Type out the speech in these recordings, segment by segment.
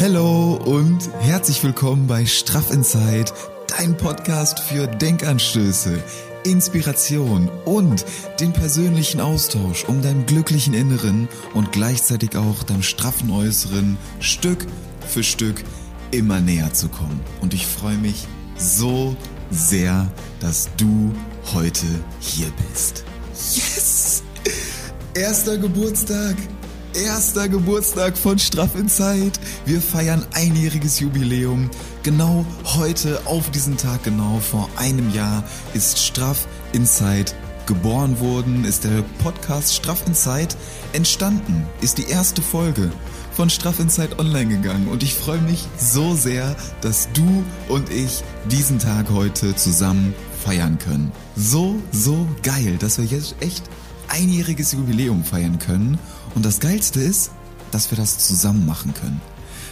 Hallo und herzlich willkommen bei Straff Inside, dein Podcast für Denkanstöße, Inspiration und den persönlichen Austausch, um deinem glücklichen Inneren und gleichzeitig auch deinem straffen Äußeren Stück für Stück immer näher zu kommen. Und ich freue mich so sehr, dass du heute hier bist. Yes! Erster Geburtstag! Erster Geburtstag von Straff in Zeit. Wir feiern einjähriges Jubiläum. Genau heute, auf diesen Tag genau vor einem Jahr, ist Straff in Zeit geboren worden, ist der Podcast Straff in Zeit entstanden, ist die erste Folge von Straff Inside online gegangen und ich freue mich so sehr, dass du und ich diesen Tag heute zusammen feiern können. So, so geil, dass wir jetzt echt einjähriges Jubiläum feiern können und das Geilste ist, dass wir das zusammen machen können.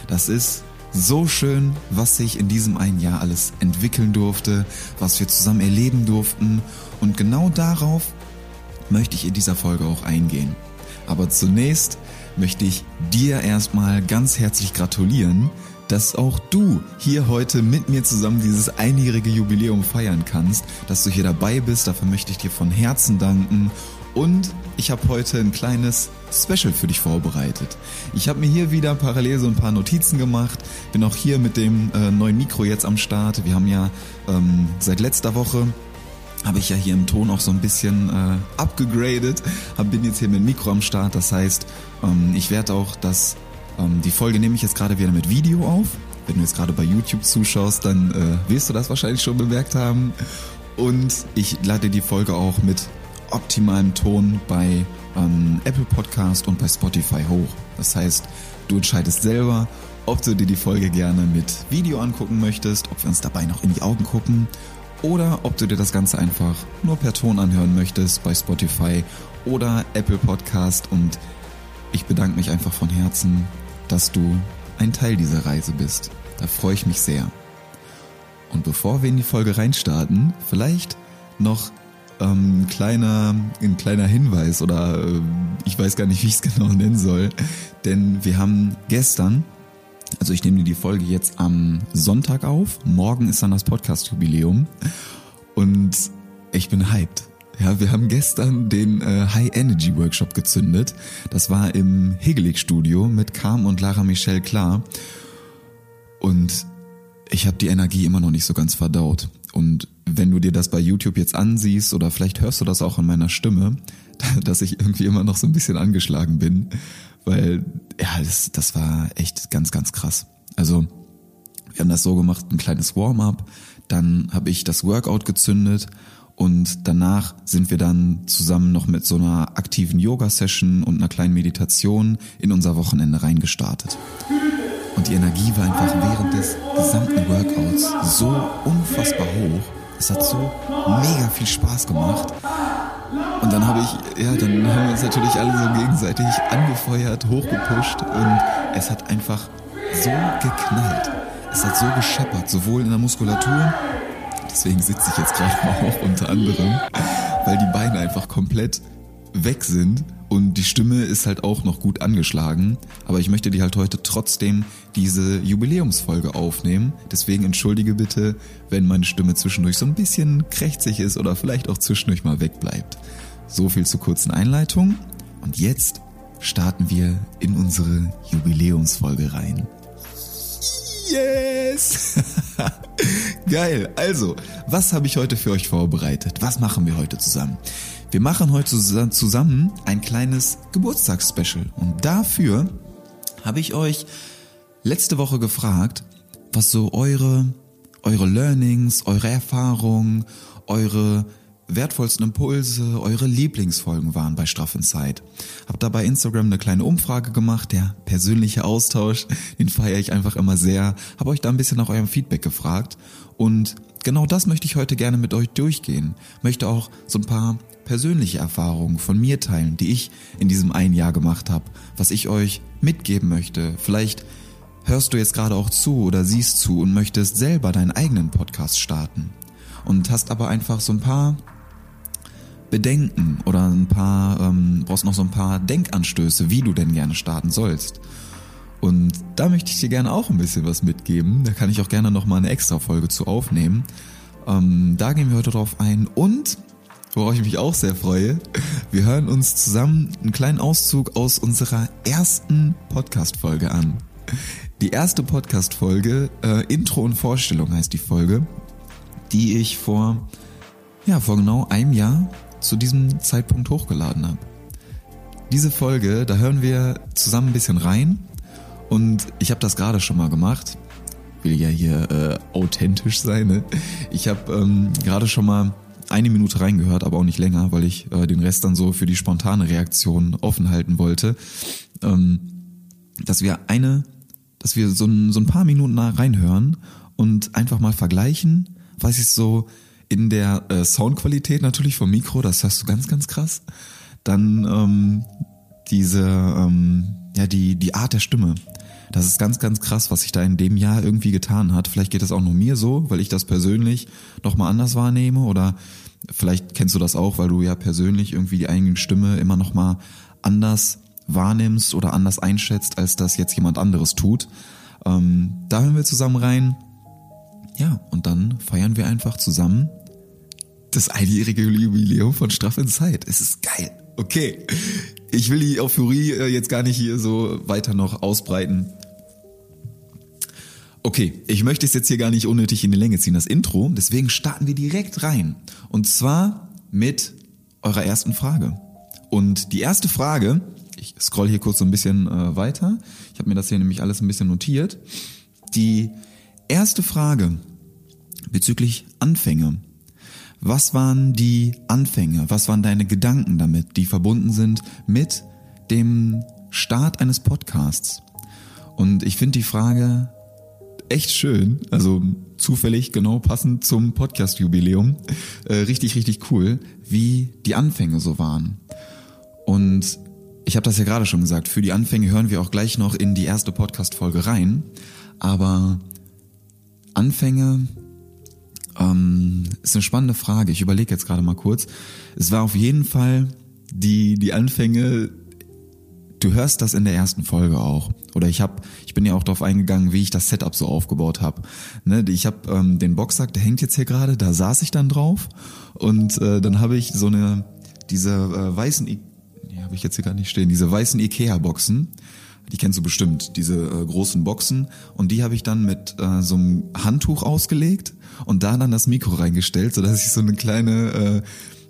Das ist so schön, was sich in diesem einen Jahr alles entwickeln durfte, was wir zusammen erleben durften und genau darauf möchte ich in dieser Folge auch eingehen. Aber zunächst möchte ich dir erstmal ganz herzlich gratulieren, dass auch du hier heute mit mir zusammen dieses einjährige Jubiläum feiern kannst, dass du hier dabei bist. Dafür möchte ich dir von Herzen danken. Und ich habe heute ein kleines Special für dich vorbereitet. Ich habe mir hier wieder parallel so ein paar Notizen gemacht. Bin auch hier mit dem äh, neuen Mikro jetzt am Start. Wir haben ja ähm, seit letzter Woche habe ich ja hier im Ton auch so ein bisschen äh, abgegradet, bin jetzt hier mit dem Mikro am Start, das heißt, ähm, ich werde auch das, ähm, die Folge nehme ich jetzt gerade wieder mit Video auf. Wenn du jetzt gerade bei YouTube zuschaust, dann äh, wirst du das wahrscheinlich schon bemerkt haben. Und ich lade die Folge auch mit optimalem Ton bei ähm, Apple Podcast und bei Spotify hoch. Das heißt, du entscheidest selber, ob du dir die Folge gerne mit Video angucken möchtest, ob wir uns dabei noch in die Augen gucken oder ob du dir das Ganze einfach nur per Ton anhören möchtest bei Spotify oder Apple Podcast und ich bedanke mich einfach von Herzen, dass du ein Teil dieser Reise bist. Da freue ich mich sehr. Und bevor wir in die Folge reinstarten, vielleicht noch ähm, ein, kleiner, ein kleiner Hinweis oder äh, ich weiß gar nicht, wie ich es genau nennen soll, denn wir haben gestern also ich nehme die Folge jetzt am Sonntag auf. Morgen ist dann das Podcast-Jubiläum. Und ich bin hyped. Ja, wir haben gestern den äh, High Energy Workshop gezündet. Das war im Hegelig Studio mit Carm und Lara Michelle Klar. Und ich habe die Energie immer noch nicht so ganz verdaut. Und wenn du dir das bei YouTube jetzt ansiehst oder vielleicht hörst du das auch an meiner Stimme, dass ich irgendwie immer noch so ein bisschen angeschlagen bin, weil ja, das, das war echt ganz, ganz krass. Also wir haben das so gemacht, ein kleines Warm-up, dann habe ich das Workout gezündet und danach sind wir dann zusammen noch mit so einer aktiven Yoga-Session und einer kleinen Meditation in unser Wochenende reingestartet. Und die Energie war einfach während des gesamten Workouts so unfassbar hoch. Es hat so mega viel Spaß gemacht. Und dann habe ich, ja, dann haben wir uns natürlich alle so gegenseitig angefeuert, hochgepusht und es hat einfach so geknallt. Es hat so gescheppert, sowohl in der Muskulatur, deswegen sitze ich jetzt gerade auch unter anderem, weil die Beine einfach komplett weg sind und die Stimme ist halt auch noch gut angeschlagen. Aber ich möchte dir halt heute trotzdem diese Jubiläumsfolge aufnehmen. Deswegen entschuldige bitte, wenn meine Stimme zwischendurch so ein bisschen krächzig ist oder vielleicht auch zwischendurch mal wegbleibt. So viel zur kurzen Einleitung. Und jetzt starten wir in unsere Jubiläumsfolge rein. Yes! Geil. Also, was habe ich heute für euch vorbereitet? Was machen wir heute zusammen? Wir machen heute zusammen ein kleines Geburtstagsspecial. Und dafür habe ich euch letzte Woche gefragt, was so eure, eure Learnings, eure Erfahrungen, eure wertvollsten Impulse, eure Lieblingsfolgen waren bei Straff Inside. Hab da bei Instagram eine kleine Umfrage gemacht, der persönliche Austausch, den feiere ich einfach immer sehr. Hab euch da ein bisschen nach eurem Feedback gefragt und genau das möchte ich heute gerne mit euch durchgehen. Möchte auch so ein paar persönliche Erfahrungen von mir teilen, die ich in diesem einen Jahr gemacht habe, was ich euch mitgeben möchte. Vielleicht hörst du jetzt gerade auch zu oder siehst zu und möchtest selber deinen eigenen Podcast starten und hast aber einfach so ein paar Bedenken oder ein paar, ähm, brauchst noch so ein paar Denkanstöße, wie du denn gerne starten sollst. Und da möchte ich dir gerne auch ein bisschen was mitgeben. Da kann ich auch gerne nochmal eine extra Folge zu aufnehmen. Ähm, da gehen wir heute drauf ein und worauf ich mich auch sehr freue. Wir hören uns zusammen einen kleinen Auszug aus unserer ersten Podcast-Folge an. Die erste Podcast-Folge, äh, Intro und Vorstellung heißt die Folge, die ich vor, ja, vor genau einem Jahr zu diesem Zeitpunkt hochgeladen habe. Diese Folge, da hören wir zusammen ein bisschen rein und ich habe das gerade schon mal gemacht. Will ja hier äh, authentisch sein. Ne? Ich habe ähm, gerade schon mal eine Minute reingehört, aber auch nicht länger, weil ich äh, den Rest dann so für die spontane Reaktion offen halten wollte. Ähm, dass wir eine, dass wir so ein, so ein paar Minuten reinhören und einfach mal vergleichen, was ist so in der äh, Soundqualität natürlich vom Mikro, das hörst du ganz, ganz krass. Dann ähm, diese, ähm, ja, die, die Art der Stimme. Das ist ganz, ganz krass, was sich da in dem Jahr irgendwie getan hat. Vielleicht geht das auch nur mir so, weil ich das persönlich nochmal anders wahrnehme oder vielleicht kennst du das auch, weil du ja persönlich irgendwie die eigene Stimme immer nochmal anders wahrnimmst oder anders einschätzt, als das jetzt jemand anderes tut. Ähm, da hören wir zusammen rein. Ja, und dann feiern wir einfach zusammen das einjährige Jubiläum von Straff in Zeit. Es ist geil. Okay. Ich will die Euphorie äh, jetzt gar nicht hier so weiter noch ausbreiten. Okay, ich möchte es jetzt hier gar nicht unnötig in die Länge ziehen, das Intro. Deswegen starten wir direkt rein. Und zwar mit eurer ersten Frage. Und die erste Frage, ich scroll hier kurz so ein bisschen äh, weiter. Ich habe mir das hier nämlich alles ein bisschen notiert. Die erste Frage bezüglich Anfänge was waren die Anfänge? Was waren deine Gedanken damit, die verbunden sind mit dem Start eines Podcasts? Und ich finde die Frage echt schön, also zufällig genau passend zum Podcast-Jubiläum, äh, richtig, richtig cool, wie die Anfänge so waren. Und ich habe das ja gerade schon gesagt, für die Anfänge hören wir auch gleich noch in die erste Podcast-Folge rein, aber Anfänge ähm, ist eine spannende Frage. Ich überlege jetzt gerade mal kurz. Es war auf jeden Fall die, die Anfänge, du hörst das in der ersten Folge auch. Oder ich habe, ich bin ja auch darauf eingegangen, wie ich das Setup so aufgebaut habe. Ne, ich habe ähm, den Boxsack, der hängt jetzt hier gerade, da saß ich dann drauf und äh, dann habe ich so eine diese äh, weißen, die habe ich jetzt hier gar nicht stehen, diese weißen Ikea-Boxen die kennst du bestimmt, diese äh, großen Boxen. Und die habe ich dann mit äh, so einem Handtuch ausgelegt und da dann das Mikro reingestellt, sodass ich so eine kleine, äh,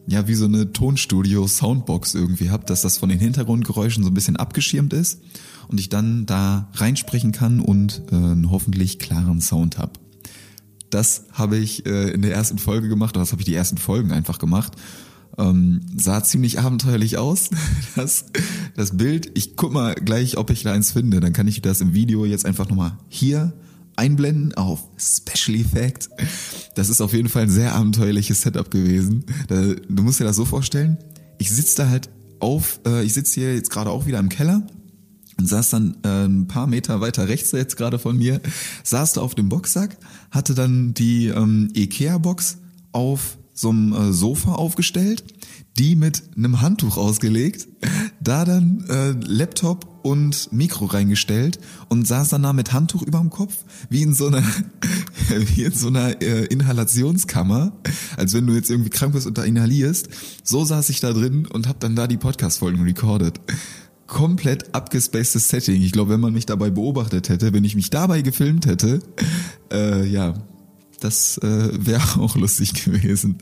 ja, wie so eine Tonstudio-Soundbox irgendwie habe, dass das von den Hintergrundgeräuschen so ein bisschen abgeschirmt ist und ich dann da reinsprechen kann und äh, einen hoffentlich klaren Sound habe. Das habe ich äh, in der ersten Folge gemacht, oder das habe ich die ersten Folgen einfach gemacht ähm, sah ziemlich abenteuerlich aus. Das, das Bild, ich guck mal gleich, ob ich da eins finde. Dann kann ich das im Video jetzt einfach nochmal hier einblenden auf Special Effect. Das ist auf jeden Fall ein sehr abenteuerliches Setup gewesen. Du musst dir das so vorstellen, ich sitze da halt auf, äh, ich sitze hier jetzt gerade auch wieder im Keller und saß dann äh, ein paar Meter weiter rechts jetzt gerade von mir, saß da auf dem Boxsack, hatte dann die ähm, Ikea-Box auf so einem äh, Sofa aufgestellt, die mit einem Handtuch ausgelegt, da dann äh, Laptop und Mikro reingestellt und saß dann da mit Handtuch überm Kopf, wie in so einer, wie in so einer äh, Inhalationskammer, als wenn du jetzt irgendwie krank bist und da inhalierst. So saß ich da drin und hab dann da die Podcast-Folgen recorded komplett abgespacedes Setting. Ich glaube, wenn man mich dabei beobachtet hätte, wenn ich mich dabei gefilmt hätte, äh, ja, das äh, wäre auch lustig gewesen.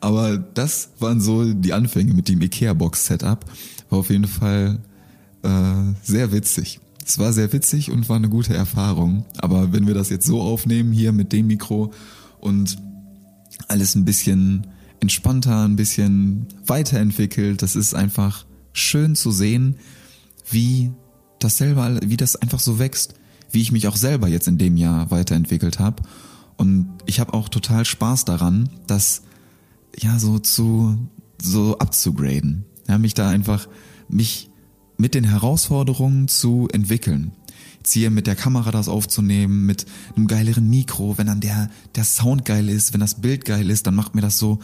Aber das waren so die Anfänge mit dem Ikea-Box-Setup. War auf jeden Fall äh, sehr witzig. Es war sehr witzig und war eine gute Erfahrung. Aber wenn wir das jetzt so aufnehmen, hier mit dem Mikro und alles ein bisschen entspannter, ein bisschen weiterentwickelt, das ist einfach schön zu sehen, wie das selber, wie das einfach so wächst, wie ich mich auch selber jetzt in dem Jahr weiterentwickelt habe und ich habe auch total Spaß daran, das ja so zu so abzugraden. Ja, mich da einfach mich mit den Herausforderungen zu entwickeln. Jetzt hier mit der Kamera das aufzunehmen, mit einem geileren Mikro, wenn dann der, der Sound geil ist, wenn das Bild geil ist, dann macht mir das so,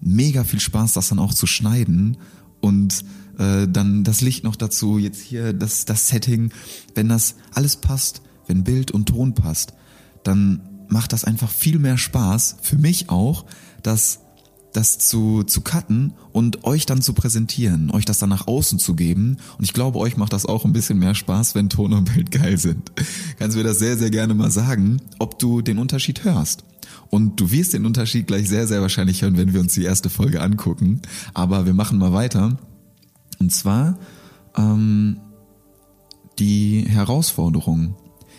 mega viel Spaß, das dann auch zu schneiden und äh, dann das Licht noch dazu, jetzt hier das, das Setting. Wenn das alles passt, wenn Bild und Ton passt, dann macht das einfach viel mehr Spaß, für mich auch, das, das zu, zu cutten und euch dann zu präsentieren, euch das dann nach außen zu geben. Und ich glaube, euch macht das auch ein bisschen mehr Spaß, wenn Ton und Bild geil sind. Kannst du mir das sehr, sehr gerne mal sagen, ob du den Unterschied hörst. Und du wirst den Unterschied gleich sehr, sehr wahrscheinlich hören, wenn wir uns die erste Folge angucken. Aber wir machen mal weiter. Und zwar ähm, die Herausforderung.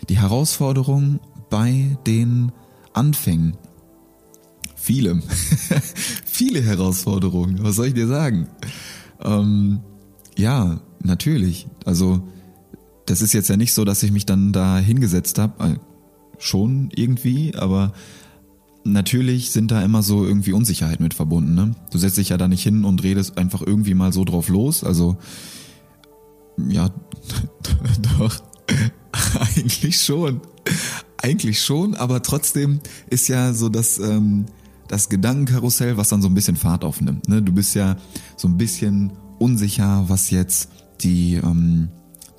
Die Herausforderung bei den Anfängen. Viele, viele Herausforderungen. Was soll ich dir sagen? Ähm, ja, natürlich. Also das ist jetzt ja nicht so, dass ich mich dann da hingesetzt habe. Äh, schon irgendwie, aber natürlich sind da immer so irgendwie Unsicherheiten mit verbunden. Ne? Du setzt dich ja da nicht hin und redest einfach irgendwie mal so drauf los. Also ja, doch, eigentlich schon. Eigentlich schon, aber trotzdem ist ja so das, ähm, das Gedankenkarussell, was dann so ein bisschen Fahrt aufnimmt. Ne? Du bist ja so ein bisschen unsicher, was jetzt die, ähm,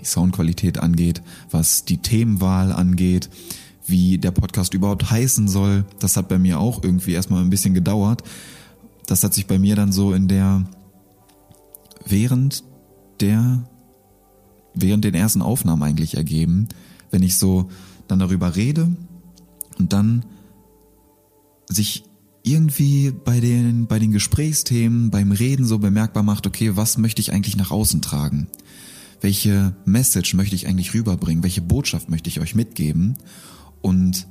die Soundqualität angeht, was die Themenwahl angeht wie der Podcast überhaupt heißen soll. Das hat bei mir auch irgendwie erstmal ein bisschen gedauert. Das hat sich bei mir dann so in der, während der, während den ersten Aufnahmen eigentlich ergeben, wenn ich so dann darüber rede und dann sich irgendwie bei den, bei den Gesprächsthemen, beim Reden so bemerkbar macht, okay, was möchte ich eigentlich nach außen tragen? Welche Message möchte ich eigentlich rüberbringen? Welche Botschaft möchte ich euch mitgeben? Und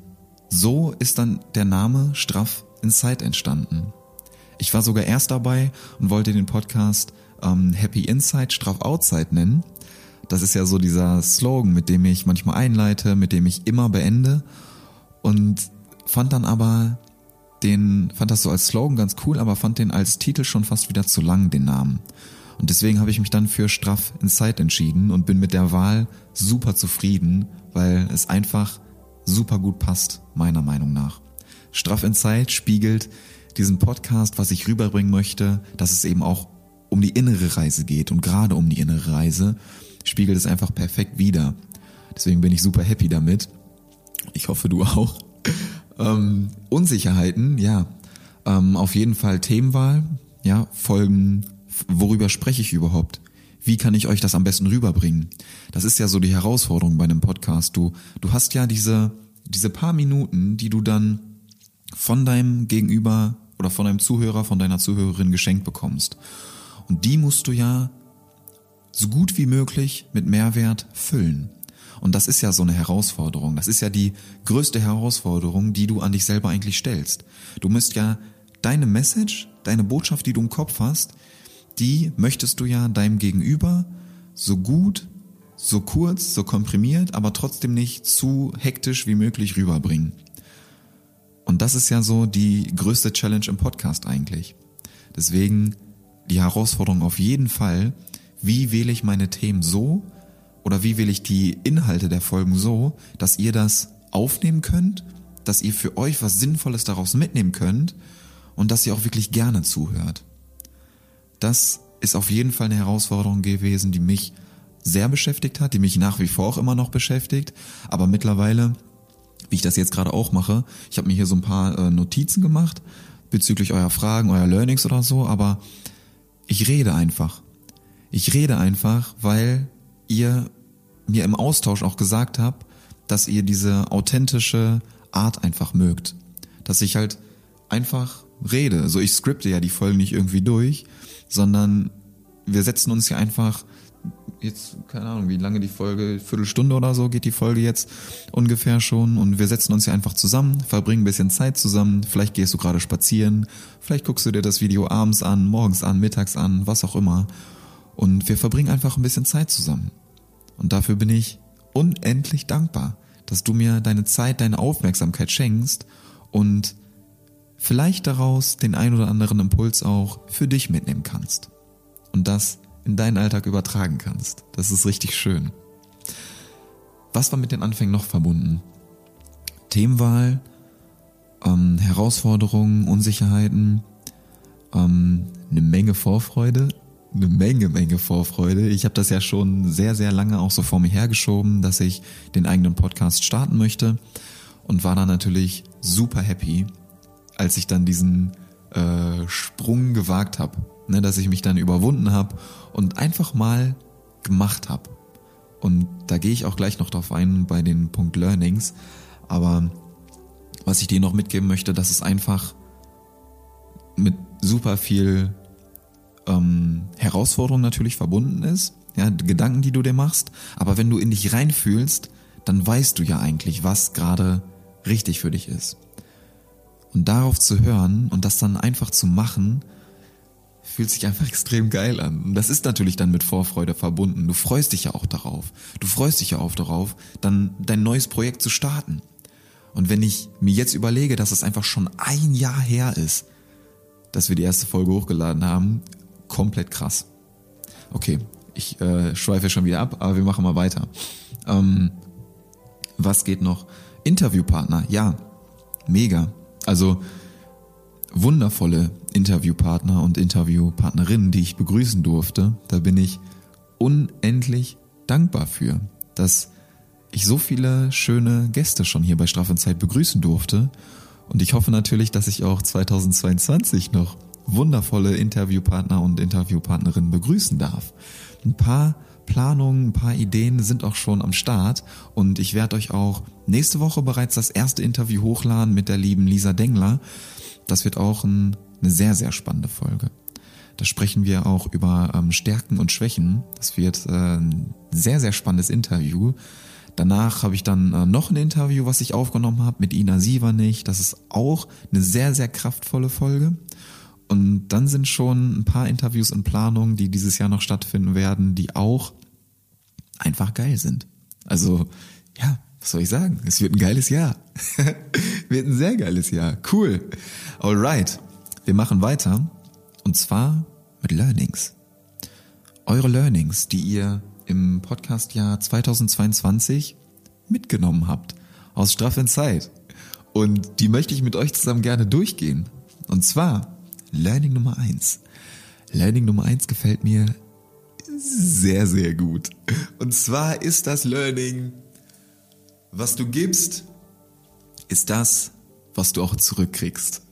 so ist dann der Name Straff Inside entstanden. Ich war sogar erst dabei und wollte den Podcast ähm, Happy Inside, Straff Outside nennen. Das ist ja so dieser Slogan, mit dem ich manchmal einleite, mit dem ich immer beende. Und fand dann aber den, fand das so als Slogan ganz cool, aber fand den als Titel schon fast wieder zu lang, den Namen. Und deswegen habe ich mich dann für Straff Inside entschieden und bin mit der Wahl super zufrieden, weil es einfach super gut passt, meiner Meinung nach. Straff in Zeit spiegelt diesen Podcast, was ich rüberbringen möchte, dass es eben auch um die innere Reise geht und gerade um die innere Reise spiegelt es einfach perfekt wider. Deswegen bin ich super happy damit. Ich hoffe, du auch. Ähm, Unsicherheiten, ja. Ähm, auf jeden Fall Themenwahl, ja, Folgen, worüber spreche ich überhaupt? wie kann ich euch das am besten rüberbringen? Das ist ja so die Herausforderung bei einem Podcast. Du, du hast ja diese, diese paar Minuten, die du dann von deinem Gegenüber oder von deinem Zuhörer, von deiner Zuhörerin geschenkt bekommst. Und die musst du ja so gut wie möglich mit Mehrwert füllen. Und das ist ja so eine Herausforderung. Das ist ja die größte Herausforderung, die du an dich selber eigentlich stellst. Du musst ja deine Message, deine Botschaft, die du im Kopf hast, die möchtest du ja deinem Gegenüber so gut, so kurz, so komprimiert, aber trotzdem nicht zu hektisch wie möglich rüberbringen. Und das ist ja so die größte Challenge im Podcast eigentlich. Deswegen die Herausforderung auf jeden Fall, wie wähle ich meine Themen so oder wie wähle ich die Inhalte der Folgen so, dass ihr das aufnehmen könnt, dass ihr für euch was Sinnvolles daraus mitnehmen könnt und dass ihr auch wirklich gerne zuhört das ist auf jeden Fall eine Herausforderung gewesen, die mich sehr beschäftigt hat, die mich nach wie vor auch immer noch beschäftigt. Aber mittlerweile, wie ich das jetzt gerade auch mache, ich habe mir hier so ein paar äh, Notizen gemacht bezüglich eurer Fragen, euer Learnings oder so, aber ich rede einfach. Ich rede einfach, weil ihr mir im Austausch auch gesagt habt, dass ihr diese authentische Art einfach mögt. Dass ich halt einfach rede. So ich skripte ja die Folgen nicht irgendwie durch, sondern wir setzen uns hier einfach jetzt, keine Ahnung, wie lange die Folge, Viertelstunde oder so geht die Folge jetzt ungefähr schon und wir setzen uns hier einfach zusammen, verbringen ein bisschen Zeit zusammen, vielleicht gehst du gerade spazieren, vielleicht guckst du dir das Video abends an, morgens an, mittags an, was auch immer und wir verbringen einfach ein bisschen Zeit zusammen. Und dafür bin ich unendlich dankbar, dass du mir deine Zeit, deine Aufmerksamkeit schenkst und vielleicht daraus den ein oder anderen Impuls auch für dich mitnehmen kannst und das in deinen Alltag übertragen kannst. Das ist richtig schön. Was war mit den Anfängen noch verbunden? Themenwahl, ähm, Herausforderungen, Unsicherheiten. ähm, eine Menge Vorfreude, eine Menge, Menge Vorfreude. Ich habe das ja schon sehr, sehr lange auch so vor mir hergeschoben, dass ich den eigenen Podcast starten möchte und war dann natürlich super happy, als ich dann diesen äh, Sprung gewagt habe, ne, dass ich mich dann überwunden habe und einfach mal gemacht habe. Und da gehe ich auch gleich noch drauf ein bei den Punkt Learnings. Aber was ich dir noch mitgeben möchte, dass es einfach mit super viel ähm, Herausforderung natürlich verbunden ist, ja, Gedanken, die du dir machst, aber wenn du in dich reinfühlst, dann weißt du ja eigentlich, was gerade richtig für dich ist. Und darauf zu hören und das dann einfach zu machen, fühlt sich einfach extrem geil an. Und das ist natürlich dann mit Vorfreude verbunden. Du freust dich ja auch darauf. Du freust dich ja auch darauf, dann dein neues Projekt zu starten. Und wenn ich mir jetzt überlege, dass es einfach schon ein Jahr her ist, dass wir die erste Folge hochgeladen haben, komplett krass. Okay, ich äh, schweife schon wieder ab, aber wir machen mal weiter. Ähm, was geht noch? Interviewpartner, ja, mega. Also wundervolle Interviewpartner und Interviewpartnerinnen, die ich begrüßen durfte. Da bin ich unendlich dankbar für, dass ich so viele schöne Gäste schon hier bei Strafe und Zeit begrüßen durfte. Und ich hoffe natürlich, dass ich auch 2022 noch wundervolle Interviewpartner und Interviewpartnerinnen begrüßen darf. Ein paar Planungen, ein paar Ideen sind auch schon am Start und ich werde euch auch nächste Woche bereits das erste Interview hochladen mit der lieben Lisa Dengler. Das wird auch ein, eine sehr, sehr spannende Folge. Da sprechen wir auch über ähm, Stärken und Schwächen. Das wird äh, ein sehr, sehr spannendes Interview. Danach habe ich dann äh, noch ein Interview, was ich aufgenommen habe mit Ina Sievernig. Das ist auch eine sehr, sehr kraftvolle Folge. Und dann sind schon ein paar Interviews in Planung, die dieses Jahr noch stattfinden werden, die auch einfach geil sind. Also, ja, was soll ich sagen? Es wird ein geiles Jahr. wird ein sehr geiles Jahr. Cool. Alright. Wir machen weiter. Und zwar mit Learnings. Eure Learnings, die ihr im Podcastjahr 2022 mitgenommen habt. Aus Straff in Zeit. Und die möchte ich mit euch zusammen gerne durchgehen. Und zwar Learning Nummer eins. Learning Nummer eins gefällt mir sehr, sehr gut. Und zwar ist das Learning, was du gibst, ist das, was du auch zurückkriegst.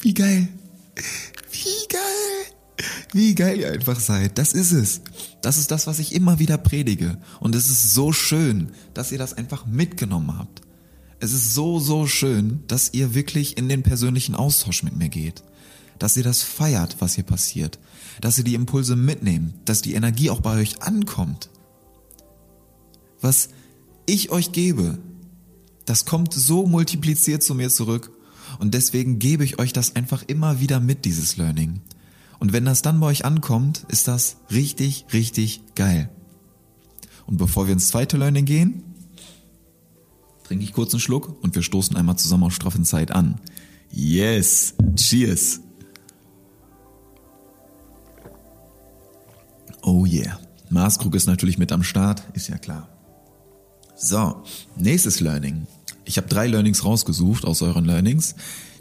Wie geil. Wie geil. Wie geil ihr einfach seid. Das ist es. Das ist das, was ich immer wieder predige. Und es ist so schön, dass ihr das einfach mitgenommen habt. Es ist so, so schön, dass ihr wirklich in den persönlichen Austausch mit mir geht. Dass ihr das feiert, was hier passiert. Dass ihr die Impulse mitnehmt. Dass die Energie auch bei euch ankommt. Was ich euch gebe, das kommt so multipliziert zu mir zurück. Und deswegen gebe ich euch das einfach immer wieder mit, dieses Learning. Und wenn das dann bei euch ankommt, ist das richtig, richtig geil. Und bevor wir ins zweite Learning gehen, trinke ich kurz einen Schluck und wir stoßen einmal zusammen auf straffen Zeit an. Yes! Cheers! Oh yeah. Maßkrug ist natürlich mit am Start, ist ja klar. So, nächstes Learning. Ich habe drei Learnings rausgesucht aus euren Learnings,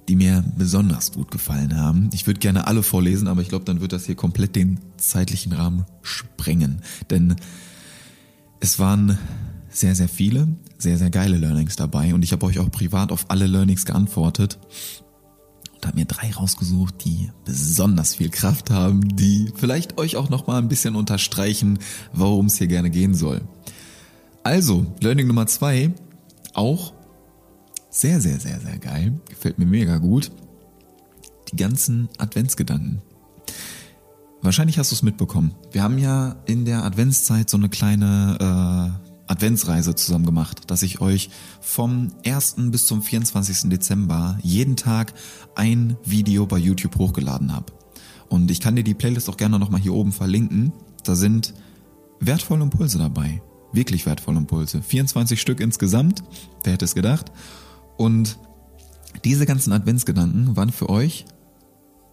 die mir besonders gut gefallen haben. Ich würde gerne alle vorlesen, aber ich glaube, dann wird das hier komplett den zeitlichen Rahmen sprengen. Denn es waren sehr, sehr viele, sehr, sehr geile Learnings dabei und ich habe euch auch privat auf alle Learnings geantwortet und habe mir drei rausgesucht, die besonders viel Kraft haben, die vielleicht euch auch nochmal ein bisschen unterstreichen, worum es hier gerne gehen soll. Also, Learning Nummer zwei, auch sehr, sehr, sehr, sehr geil, gefällt mir mega gut. Die ganzen Adventsgedanken. Wahrscheinlich hast du es mitbekommen. Wir haben ja in der Adventszeit so eine kleine äh, Adventsreise zusammen gemacht, dass ich euch vom 1. bis zum 24. Dezember jeden Tag ein Video bei YouTube hochgeladen habe. Und ich kann dir die Playlist auch gerne nochmal hier oben verlinken. Da sind wertvolle Impulse dabei. Wirklich wertvolle Impulse. 24 Stück insgesamt. Wer hätte es gedacht? Und diese ganzen Adventsgedanken waren für euch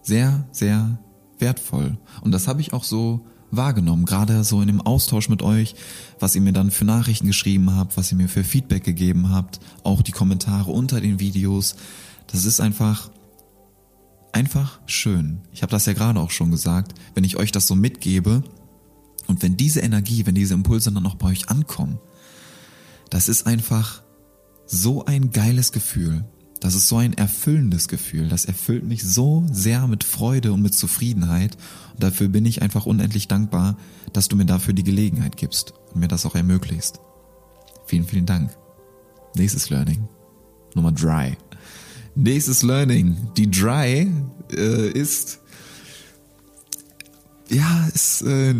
sehr, sehr wertvoll. Und das habe ich auch so wahrgenommen, gerade so in dem Austausch mit euch, was ihr mir dann für Nachrichten geschrieben habt, was ihr mir für Feedback gegeben habt, auch die Kommentare unter den Videos. Das ist einfach einfach schön. Ich habe das ja gerade auch schon gesagt, wenn ich euch das so mitgebe und wenn diese Energie, wenn diese Impulse dann noch bei euch ankommen, das ist einfach so ein geiles Gefühl. Das ist so ein erfüllendes Gefühl. Das erfüllt mich so sehr mit Freude und mit Zufriedenheit. Und dafür bin ich einfach unendlich dankbar, dass du mir dafür die Gelegenheit gibst und mir das auch ermöglicht. Vielen, vielen Dank. Nächstes Learning. Nummer drei. Nächstes Learning. Die Dry äh, ist ja, ist äh,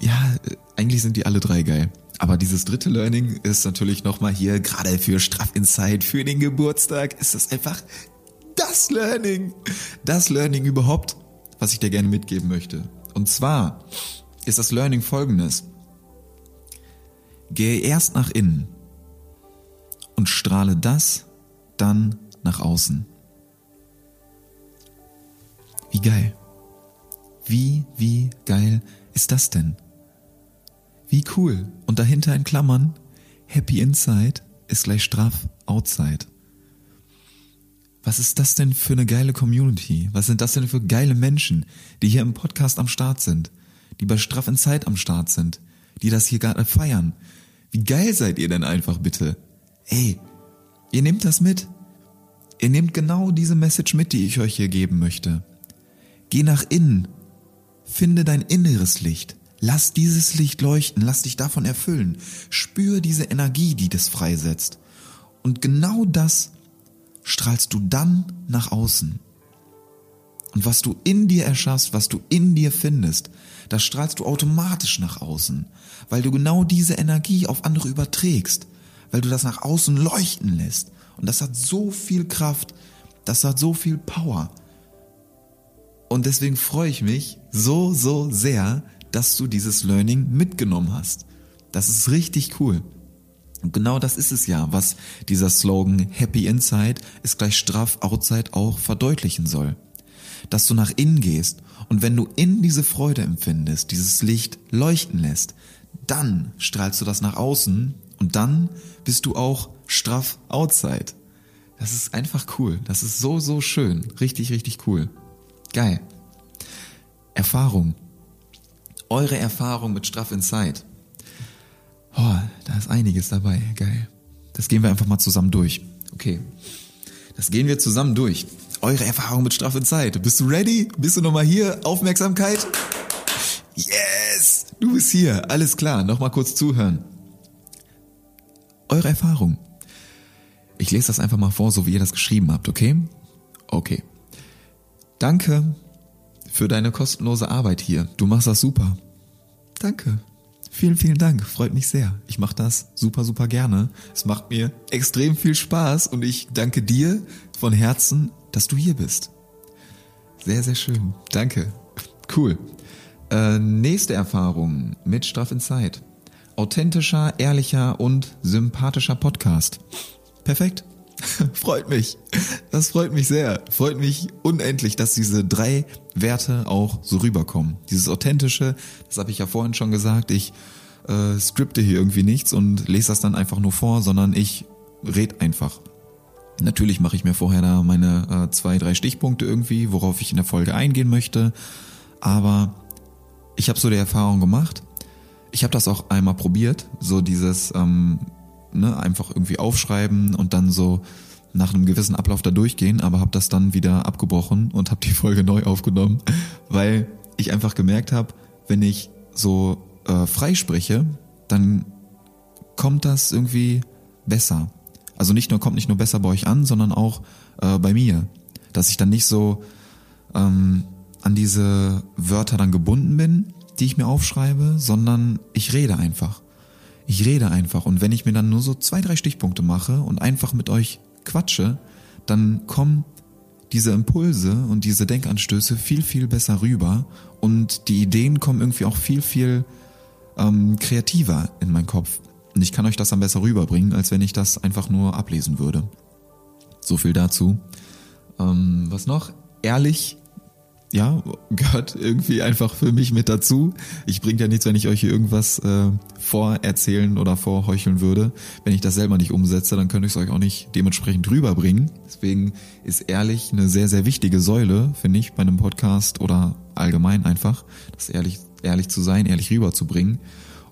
ja, eigentlich sind die alle drei geil. Aber dieses dritte Learning ist natürlich nochmal hier, gerade für Straff Insight, für den Geburtstag, ist das einfach das Learning. Das Learning überhaupt, was ich dir gerne mitgeben möchte. Und zwar ist das Learning folgendes. Gehe erst nach innen und strahle das dann nach außen. Wie geil. Wie, wie geil ist das denn? Wie cool. Und dahinter in Klammern, Happy Inside ist gleich straff Outside. Was ist das denn für eine geile Community? Was sind das denn für geile Menschen, die hier im Podcast am Start sind? Die bei Straff Inside am Start sind? Die das hier gerade feiern? Wie geil seid ihr denn einfach bitte? Ey, ihr nehmt das mit. Ihr nehmt genau diese Message mit, die ich euch hier geben möchte. Geh nach innen. Finde dein inneres Licht. Lass dieses Licht leuchten, lass dich davon erfüllen. Spür diese Energie, die das freisetzt. Und genau das strahlst du dann nach außen. Und was du in dir erschaffst, was du in dir findest, das strahlst du automatisch nach außen, weil du genau diese Energie auf andere überträgst, weil du das nach außen leuchten lässt. Und das hat so viel Kraft, das hat so viel Power. Und deswegen freue ich mich so, so sehr, dass du dieses Learning mitgenommen hast. Das ist richtig cool. Und genau das ist es ja, was dieser Slogan Happy Inside ist gleich straff Outside auch verdeutlichen soll. Dass du nach innen gehst und wenn du in diese Freude empfindest, dieses Licht leuchten lässt, dann strahlst du das nach außen und dann bist du auch straff Outside. Das ist einfach cool. Das ist so, so schön. Richtig, richtig cool. Geil. Erfahrung. Eure Erfahrung mit Straff Inside. Oh, da ist einiges dabei. Geil. Das gehen wir einfach mal zusammen durch. Okay. Das gehen wir zusammen durch. Eure Erfahrung mit Straff Inside. Bist du ready? Bist du nochmal hier? Aufmerksamkeit? Yes! Du bist hier. Alles klar. Nochmal kurz zuhören. Eure Erfahrung. Ich lese das einfach mal vor, so wie ihr das geschrieben habt, okay? Okay. Danke für deine kostenlose Arbeit hier. Du machst das super. Danke. Vielen, vielen Dank. Freut mich sehr. Ich mache das super, super gerne. Es macht mir extrem viel Spaß und ich danke dir von Herzen, dass du hier bist. Sehr, sehr schön. Danke. Cool. Äh, nächste Erfahrung mit Straff in Zeit. Authentischer, ehrlicher und sympathischer Podcast. Perfekt. freut mich. Das freut mich sehr. Freut mich unendlich, dass diese drei Werte auch so rüberkommen. Dieses authentische, das habe ich ja vorhin schon gesagt, ich äh, skripte hier irgendwie nichts und lese das dann einfach nur vor, sondern ich red einfach. Natürlich mache ich mir vorher da meine äh, zwei, drei Stichpunkte irgendwie, worauf ich in der Folge eingehen möchte. Aber ich habe so die Erfahrung gemacht. Ich habe das auch einmal probiert, so dieses ähm, ne, einfach irgendwie aufschreiben und dann so nach einem gewissen Ablauf da durchgehen, aber habe das dann wieder abgebrochen und habe die Folge neu aufgenommen, weil ich einfach gemerkt habe, wenn ich so äh, frei spreche, dann kommt das irgendwie besser. Also nicht nur kommt nicht nur besser bei euch an, sondern auch äh, bei mir, dass ich dann nicht so ähm, an diese Wörter dann gebunden bin, die ich mir aufschreibe, sondern ich rede einfach. Ich rede einfach und wenn ich mir dann nur so zwei, drei Stichpunkte mache und einfach mit euch quatsche, dann kommen diese Impulse und diese Denkanstöße viel, viel besser rüber und die Ideen kommen irgendwie auch viel, viel ähm, kreativer in meinen Kopf. Und ich kann euch das dann besser rüberbringen, als wenn ich das einfach nur ablesen würde. So viel dazu. Ähm, was noch? Ehrlich. Ja, gehört irgendwie einfach für mich mit dazu. Ich bringe ja nichts, wenn ich euch hier irgendwas äh, vorerzählen oder vorheucheln würde. Wenn ich das selber nicht umsetze, dann könnte ich es euch auch nicht dementsprechend rüberbringen. Deswegen ist ehrlich eine sehr, sehr wichtige Säule, finde ich, bei einem Podcast oder allgemein einfach, das ehrlich, ehrlich zu sein, ehrlich rüberzubringen.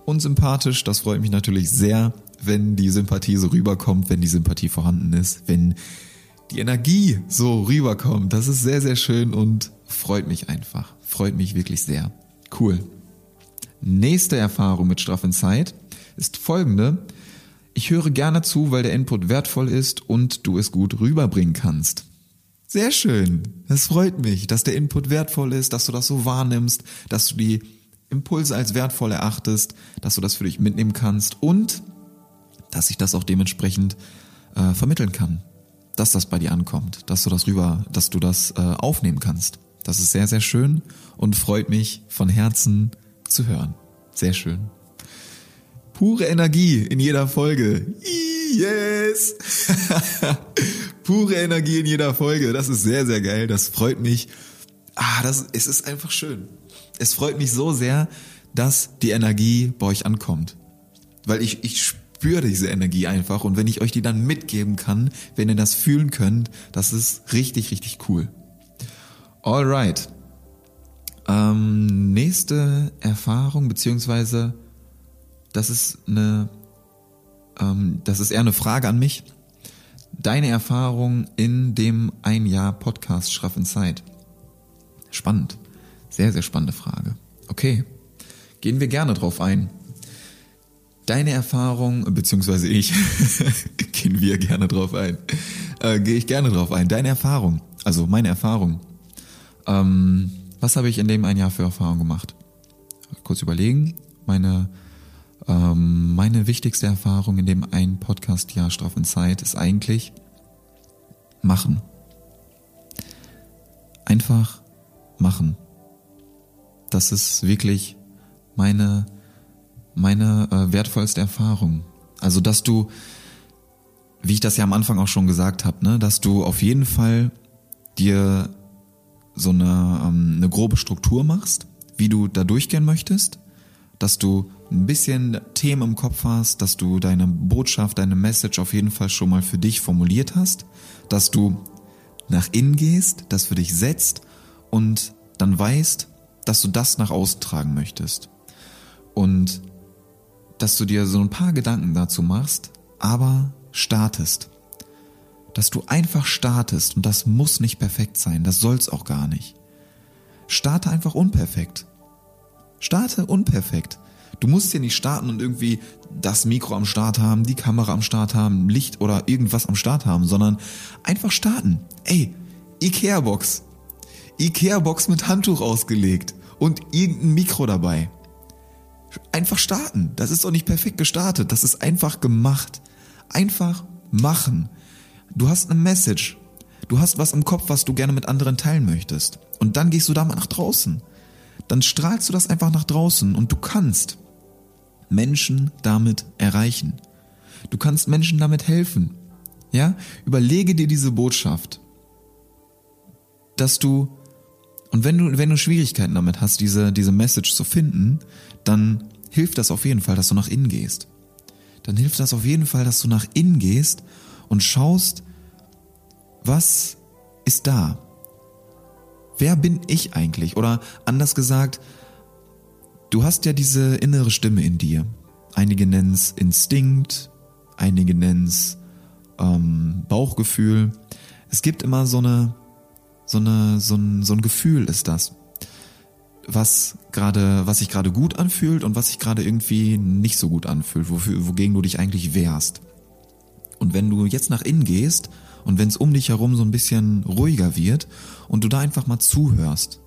Und sympathisch, das freut mich natürlich sehr, wenn die Sympathie so rüberkommt, wenn die Sympathie vorhanden ist, wenn die Energie so rüberkommt. Das ist sehr, sehr schön und freut mich einfach. Freut mich wirklich sehr. Cool. Nächste Erfahrung mit straffen Zeit ist folgende. Ich höre gerne zu, weil der Input wertvoll ist und du es gut rüberbringen kannst. Sehr schön. Das freut mich, dass der Input wertvoll ist, dass du das so wahrnimmst, dass du die Impulse als wertvoll erachtest, dass du das für dich mitnehmen kannst und dass ich das auch dementsprechend äh, vermitteln kann dass das bei dir ankommt, dass du das rüber, dass du das äh, aufnehmen kannst. Das ist sehr, sehr schön und freut mich von Herzen zu hören. Sehr schön. Pure Energie in jeder Folge. Yes! Pure Energie in jeder Folge. Das ist sehr, sehr geil. Das freut mich. Ah, das, es ist einfach schön. Es freut mich so sehr, dass die Energie bei euch ankommt. Weil ich, ich spüre diese Energie einfach und wenn ich euch die dann mitgeben kann, wenn ihr das fühlen könnt, das ist richtig, richtig cool. Alright. Ähm, nächste Erfahrung, beziehungsweise das ist eine, ähm, das ist eher eine Frage an mich. Deine Erfahrung in dem ein Jahr Podcast Schraff in Zeit. Spannend. Sehr, sehr spannende Frage. Okay. Gehen wir gerne drauf ein. Deine Erfahrung, beziehungsweise ich, gehen wir gerne drauf ein, äh, gehe ich gerne drauf ein. Deine Erfahrung, also meine Erfahrung. Ähm, was habe ich in dem ein Jahr für Erfahrung gemacht? Kurz überlegen. Meine, ähm, meine wichtigste Erfahrung in dem ein Podcast-Jahr Straff und Zeit ist eigentlich machen. Einfach machen. Das ist wirklich meine meine äh, wertvollste Erfahrung. Also, dass du, wie ich das ja am Anfang auch schon gesagt habe, ne, dass du auf jeden Fall dir so eine, ähm, eine grobe Struktur machst, wie du da durchgehen möchtest, dass du ein bisschen Themen im Kopf hast, dass du deine Botschaft, deine Message auf jeden Fall schon mal für dich formuliert hast, dass du nach innen gehst, das für dich setzt und dann weißt, dass du das nach außen tragen möchtest. Und dass du dir so ein paar Gedanken dazu machst, aber startest. Dass du einfach startest und das muss nicht perfekt sein, das soll's auch gar nicht. Starte einfach unperfekt. Starte unperfekt. Du musst hier nicht starten und irgendwie das Mikro am Start haben, die Kamera am Start haben, Licht oder irgendwas am Start haben, sondern einfach starten. Ey, Ikea-Box. Ikea-Box mit Handtuch ausgelegt und irgendein Mikro dabei. Einfach starten. Das ist doch nicht perfekt gestartet. Das ist einfach gemacht. Einfach machen. Du hast eine Message. Du hast was im Kopf, was du gerne mit anderen teilen möchtest. Und dann gehst du damit nach draußen. Dann strahlst du das einfach nach draußen und du kannst Menschen damit erreichen. Du kannst Menschen damit helfen. Ja? Überlege dir diese Botschaft, dass du und wenn du, wenn du Schwierigkeiten damit hast, diese, diese Message zu finden, dann hilft das auf jeden Fall, dass du nach innen gehst. Dann hilft das auf jeden Fall, dass du nach innen gehst und schaust, was ist da? Wer bin ich eigentlich? Oder anders gesagt, du hast ja diese innere Stimme in dir. Einige nennen es Instinkt, einige nennen es ähm, Bauchgefühl. Es gibt immer so eine so, eine, so, ein, so ein Gefühl ist das, was gerade, was sich gerade gut anfühlt und was sich gerade irgendwie nicht so gut anfühlt, wofür, wogegen du dich eigentlich wehrst. Und wenn du jetzt nach innen gehst und wenn es um dich herum so ein bisschen ruhiger wird und du da einfach mal zuhörst,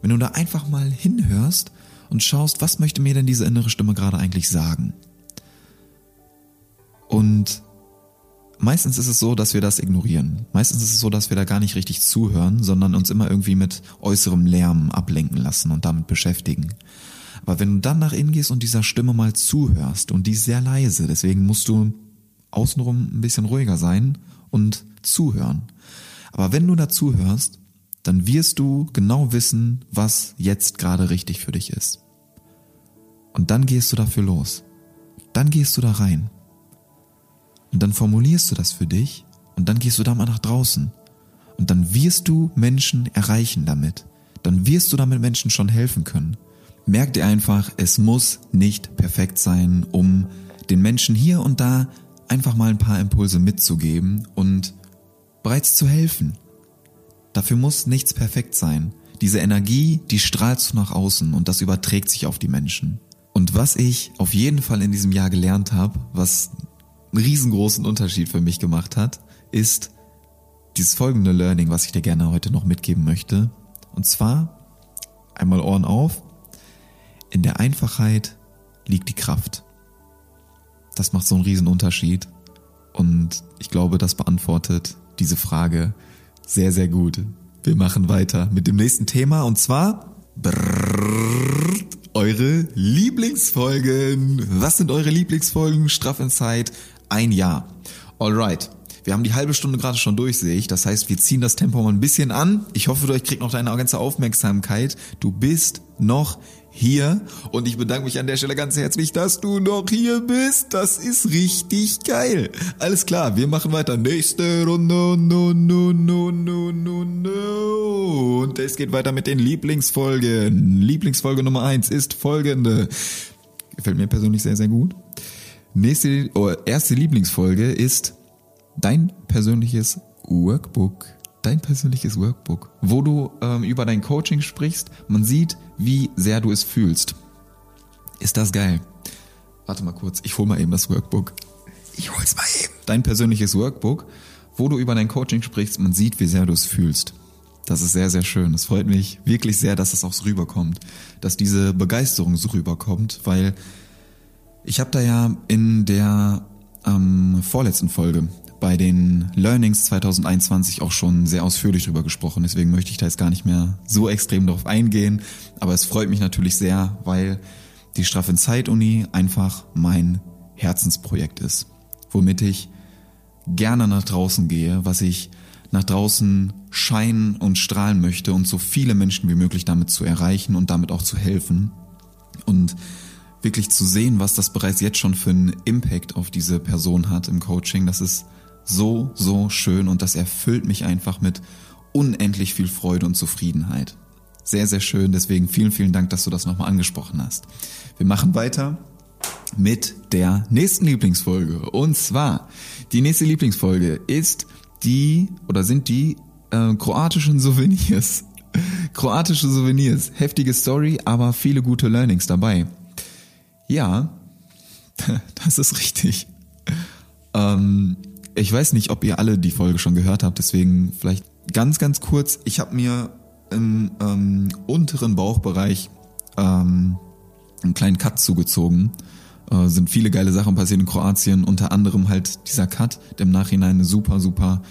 wenn du da einfach mal hinhörst und schaust, was möchte mir denn diese innere Stimme gerade eigentlich sagen? Und meistens ist es so, dass wir das ignorieren. Meistens ist es so, dass wir da gar nicht richtig zuhören, sondern uns immer irgendwie mit äußerem Lärm ablenken lassen und damit beschäftigen. Aber wenn du dann nach innen gehst und dieser Stimme mal zuhörst und die ist sehr leise, deswegen musst du außenrum ein bisschen ruhiger sein und zuhören. Aber wenn du da zuhörst, dann wirst du genau wissen, was jetzt gerade richtig für dich ist. Und dann gehst du dafür los. Dann gehst du da rein. Und dann formulierst du das für dich und dann gehst du da mal nach draußen. Und dann wirst du Menschen erreichen damit. Dann wirst du damit Menschen schon helfen können. Merk dir einfach, es muss nicht perfekt sein, um den Menschen hier und da einfach mal ein paar Impulse mitzugeben und bereits zu helfen. Dafür muss nichts perfekt sein. Diese Energie, die strahlst du nach außen und das überträgt sich auf die Menschen. Und was ich auf jeden Fall in diesem Jahr gelernt habe, was einen riesengroßen Unterschied für mich gemacht hat, ist dieses folgende Learning, was ich dir gerne heute noch mitgeben möchte. Und zwar einmal Ohren auf. In der Einfachheit liegt die Kraft. Das macht so einen riesen Unterschied. Und ich glaube, das beantwortet diese Frage sehr, sehr gut. Wir machen weiter mit dem nächsten Thema und zwar brrr, eure Lieblingsfolgen. Was sind eure Lieblingsfolgen? Straff in Zeit, ein Jahr. Alright. Wir haben die halbe Stunde gerade schon durch, sehe ich. Das heißt, wir ziehen das Tempo mal ein bisschen an. Ich hoffe, du kriegst noch deine ganze Aufmerksamkeit. Du bist noch hier und ich bedanke mich an der Stelle ganz herzlich, dass du noch hier bist. Das ist richtig geil. Alles klar, wir machen weiter. Nächste Runde. No, no, no, no, no, no. Und es geht weiter mit den Lieblingsfolgen. Lieblingsfolge Nummer eins ist folgende. Gefällt mir persönlich sehr, sehr gut. Nächste, oh, erste Lieblingsfolge ist dein persönliches Workbook dein persönliches Workbook, wo du ähm, über dein Coaching sprichst. Man sieht, wie sehr du es fühlst. Ist das geil? Warte mal kurz, ich hol mal eben das Workbook. Ich hol's mal eben. Dein persönliches Workbook, wo du über dein Coaching sprichst. Man sieht, wie sehr du es fühlst. Das ist sehr, sehr schön. Es freut mich wirklich sehr, dass es auch so rüberkommt, dass diese Begeisterung so rüberkommt, weil ich habe da ja in der ähm, vorletzten Folge bei den Learnings 2021 auch schon sehr ausführlich drüber gesprochen. Deswegen möchte ich da jetzt gar nicht mehr so extrem darauf eingehen. Aber es freut mich natürlich sehr, weil die Straffe Zeit Uni einfach mein Herzensprojekt ist. Womit ich gerne nach draußen gehe, was ich nach draußen scheinen und strahlen möchte und so viele Menschen wie möglich damit zu erreichen und damit auch zu helfen. Und wirklich zu sehen, was das bereits jetzt schon für einen Impact auf diese Person hat im Coaching, das ist so, so schön und das erfüllt mich einfach mit unendlich viel Freude und Zufriedenheit. Sehr, sehr schön. Deswegen vielen, vielen Dank, dass du das nochmal angesprochen hast. Wir machen weiter mit der nächsten Lieblingsfolge. Und zwar, die nächste Lieblingsfolge ist die oder sind die äh, kroatischen Souvenirs. Kroatische Souvenirs. Heftige Story, aber viele gute Learnings dabei. Ja, das ist richtig. Ähm, ich weiß nicht, ob ihr alle die Folge schon gehört habt, deswegen vielleicht ganz, ganz kurz. Ich habe mir im ähm, unteren Bauchbereich ähm, einen kleinen Cut zugezogen. Äh, sind viele geile Sachen passiert in Kroatien, unter anderem halt dieser Cut, der im Nachhinein eine super, super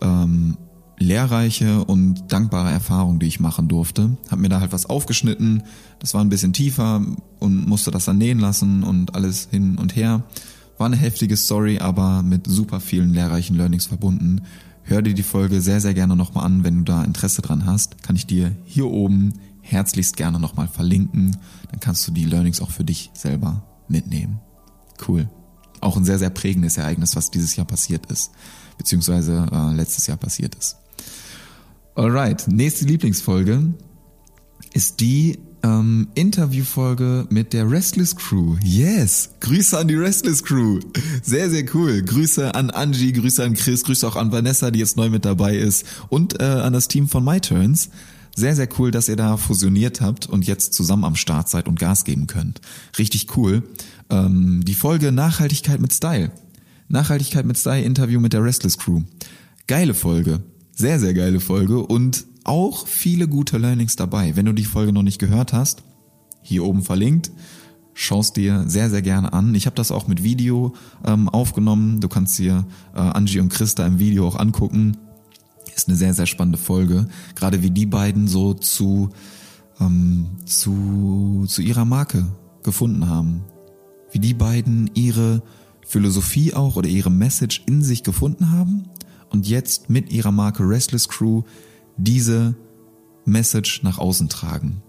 ähm, lehrreiche und dankbare Erfahrung, die ich machen durfte. Hab mir da halt was aufgeschnitten, das war ein bisschen tiefer und musste das dann nähen lassen und alles hin und her. War eine heftige Story, aber mit super vielen lehrreichen Learnings verbunden. Hör dir die Folge sehr, sehr gerne nochmal an, wenn du da Interesse dran hast. Kann ich dir hier oben herzlichst gerne nochmal verlinken. Dann kannst du die Learnings auch für dich selber mitnehmen. Cool. Auch ein sehr, sehr prägendes Ereignis, was dieses Jahr passiert ist. Beziehungsweise äh, letztes Jahr passiert ist. Alright, nächste Lieblingsfolge ist die ähm, Interviewfolge mit der Restless Crew. Yes, Grüße an die Restless Crew. Sehr, sehr cool. Grüße an Angie, Grüße an Chris, Grüße auch an Vanessa, die jetzt neu mit dabei ist und äh, an das Team von MyTurns. Sehr, sehr cool, dass ihr da fusioniert habt und jetzt zusammen am Start seid und Gas geben könnt. Richtig cool. Ähm, die Folge Nachhaltigkeit mit Style. Nachhaltigkeit mit Style Interview mit der Restless Crew. Geile Folge. Sehr, sehr geile Folge und auch viele gute Learnings dabei. Wenn du die Folge noch nicht gehört hast, hier oben verlinkt, schaust dir sehr, sehr gerne an. Ich habe das auch mit Video ähm, aufgenommen. Du kannst dir äh, Angie und Christa im Video auch angucken. Ist eine sehr, sehr spannende Folge. Gerade wie die beiden so zu, ähm, zu, zu ihrer Marke gefunden haben. Wie die beiden ihre Philosophie auch oder ihre Message in sich gefunden haben und jetzt mit ihrer Marke Restless Crew diese Message nach außen tragen.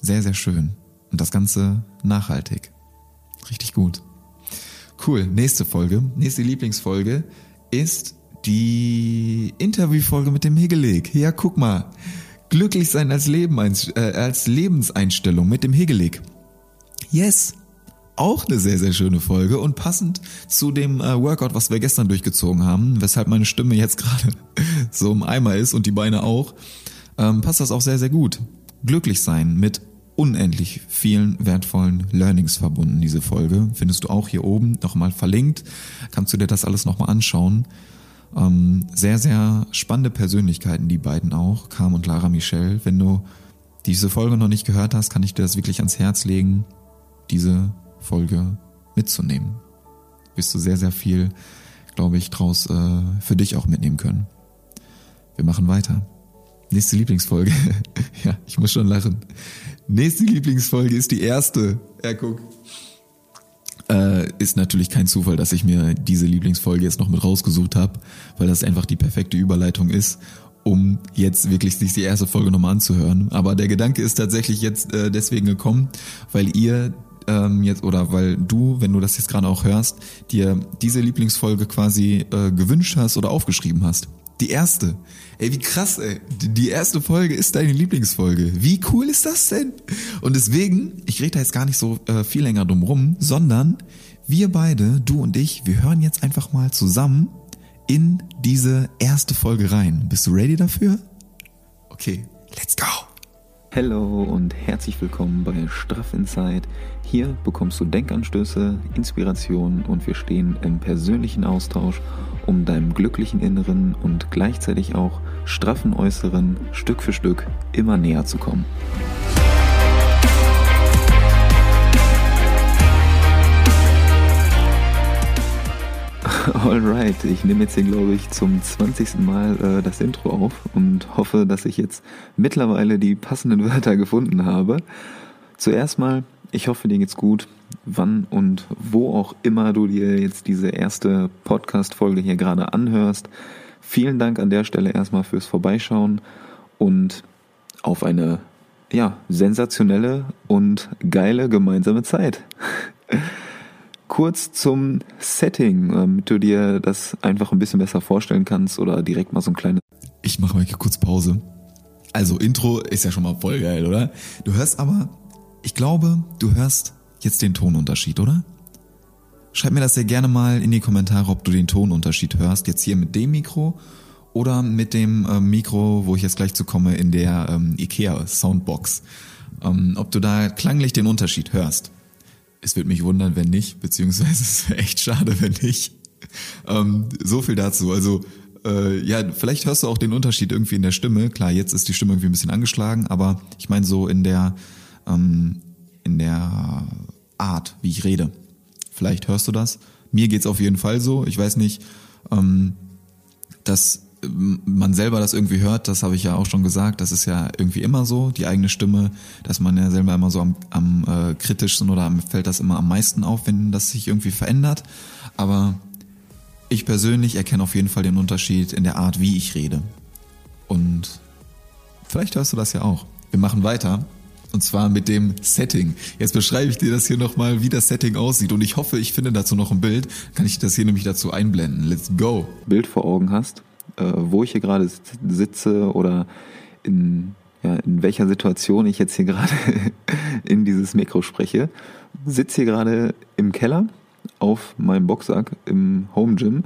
Sehr, sehr schön. Und das Ganze nachhaltig. Richtig gut. Cool. Nächste Folge, nächste Lieblingsfolge ist die Interviewfolge mit dem Hegelig. Ja, guck mal. Glücklich sein als, Leben, äh, als Lebenseinstellung mit dem Hegelig. Yes. Auch eine sehr, sehr schöne Folge und passend zu dem äh, Workout, was wir gestern durchgezogen haben, weshalb meine Stimme jetzt gerade so im Eimer ist und die Beine auch, ähm, passt das auch sehr, sehr gut. Glücklich sein mit unendlich vielen wertvollen Learnings verbunden, diese Folge. Findest du auch hier oben nochmal verlinkt. Kannst du dir das alles nochmal anschauen. Ähm, sehr, sehr spannende Persönlichkeiten, die beiden auch, Carm und Lara Michelle. Wenn du diese Folge noch nicht gehört hast, kann ich dir das wirklich ans Herz legen, diese Folge mitzunehmen. Wirst du sehr, sehr viel, glaube ich, draus äh, für dich auch mitnehmen können. Wir machen weiter. Nächste Lieblingsfolge. ja, ich muss schon lachen. Nächste Lieblingsfolge ist die erste. Ja, guck. Äh, ist natürlich kein Zufall, dass ich mir diese Lieblingsfolge jetzt noch mit rausgesucht habe, weil das einfach die perfekte Überleitung ist, um jetzt wirklich sich die erste Folge nochmal anzuhören. Aber der Gedanke ist tatsächlich jetzt äh, deswegen gekommen, weil ihr ähm, jetzt oder weil du, wenn du das jetzt gerade auch hörst, dir diese Lieblingsfolge quasi äh, gewünscht hast oder aufgeschrieben hast. Die erste. Ey, wie krass, ey. Die erste Folge ist deine Lieblingsfolge. Wie cool ist das denn? Und deswegen, ich rede da jetzt gar nicht so äh, viel länger drum rum, sondern wir beide, du und ich, wir hören jetzt einfach mal zusammen in diese erste Folge rein. Bist du ready dafür? Okay, let's go. Hallo und herzlich willkommen bei Straff Inside. Hier bekommst du Denkanstöße, Inspiration und wir stehen im persönlichen Austausch um deinem glücklichen Inneren und gleichzeitig auch straffen Äußeren Stück für Stück immer näher zu kommen. Alright, ich nehme jetzt hier, glaube ich, zum 20. Mal äh, das Intro auf und hoffe, dass ich jetzt mittlerweile die passenden Wörter gefunden habe. Zuerst mal, ich hoffe, dir geht's gut wann und wo auch immer du dir jetzt diese erste Podcast-Folge hier gerade anhörst. Vielen Dank an der Stelle erstmal fürs Vorbeischauen und auf eine ja, sensationelle und geile gemeinsame Zeit. Kurz zum Setting, damit du dir das einfach ein bisschen besser vorstellen kannst oder direkt mal so ein kleines. Ich mache mal kurz Pause. Also Intro ist ja schon mal voll geil, oder? Du hörst aber, ich glaube, du hörst jetzt den Tonunterschied, oder? Schreib mir das sehr gerne mal in die Kommentare, ob du den Tonunterschied hörst, jetzt hier mit dem Mikro oder mit dem äh, Mikro, wo ich jetzt gleich zu komme, in der ähm, IKEA Soundbox. Ähm, ob du da klanglich den Unterschied hörst. Es würde mich wundern, wenn nicht, beziehungsweise es wäre echt schade, wenn nicht. Ähm, so viel dazu. Also äh, ja, vielleicht hörst du auch den Unterschied irgendwie in der Stimme. Klar, jetzt ist die Stimme irgendwie ein bisschen angeschlagen, aber ich meine so in der ähm, in der Art, wie ich rede. Vielleicht hörst du das. Mir geht's auf jeden Fall so. Ich weiß nicht, ähm, dass man selber das irgendwie hört, das habe ich ja auch schon gesagt, das ist ja irgendwie immer so, die eigene Stimme, dass man ja selber immer so am, am äh, kritischsten oder am, fällt das immer am meisten auf, wenn das sich irgendwie verändert. Aber ich persönlich erkenne auf jeden Fall den Unterschied in der Art, wie ich rede. Und vielleicht hörst du das ja auch. Wir machen weiter und zwar mit dem Setting. Jetzt beschreibe ich dir das hier nochmal, wie das Setting aussieht. Und ich hoffe, ich finde dazu noch ein Bild. Kann ich das hier nämlich dazu einblenden. Let's go. Bild vor Augen hast, äh, wo ich hier gerade sitze oder in, ja, in welcher Situation ich jetzt hier gerade in dieses Mikro spreche. Sitze hier gerade im Keller auf meinem Boxsack im Home Gym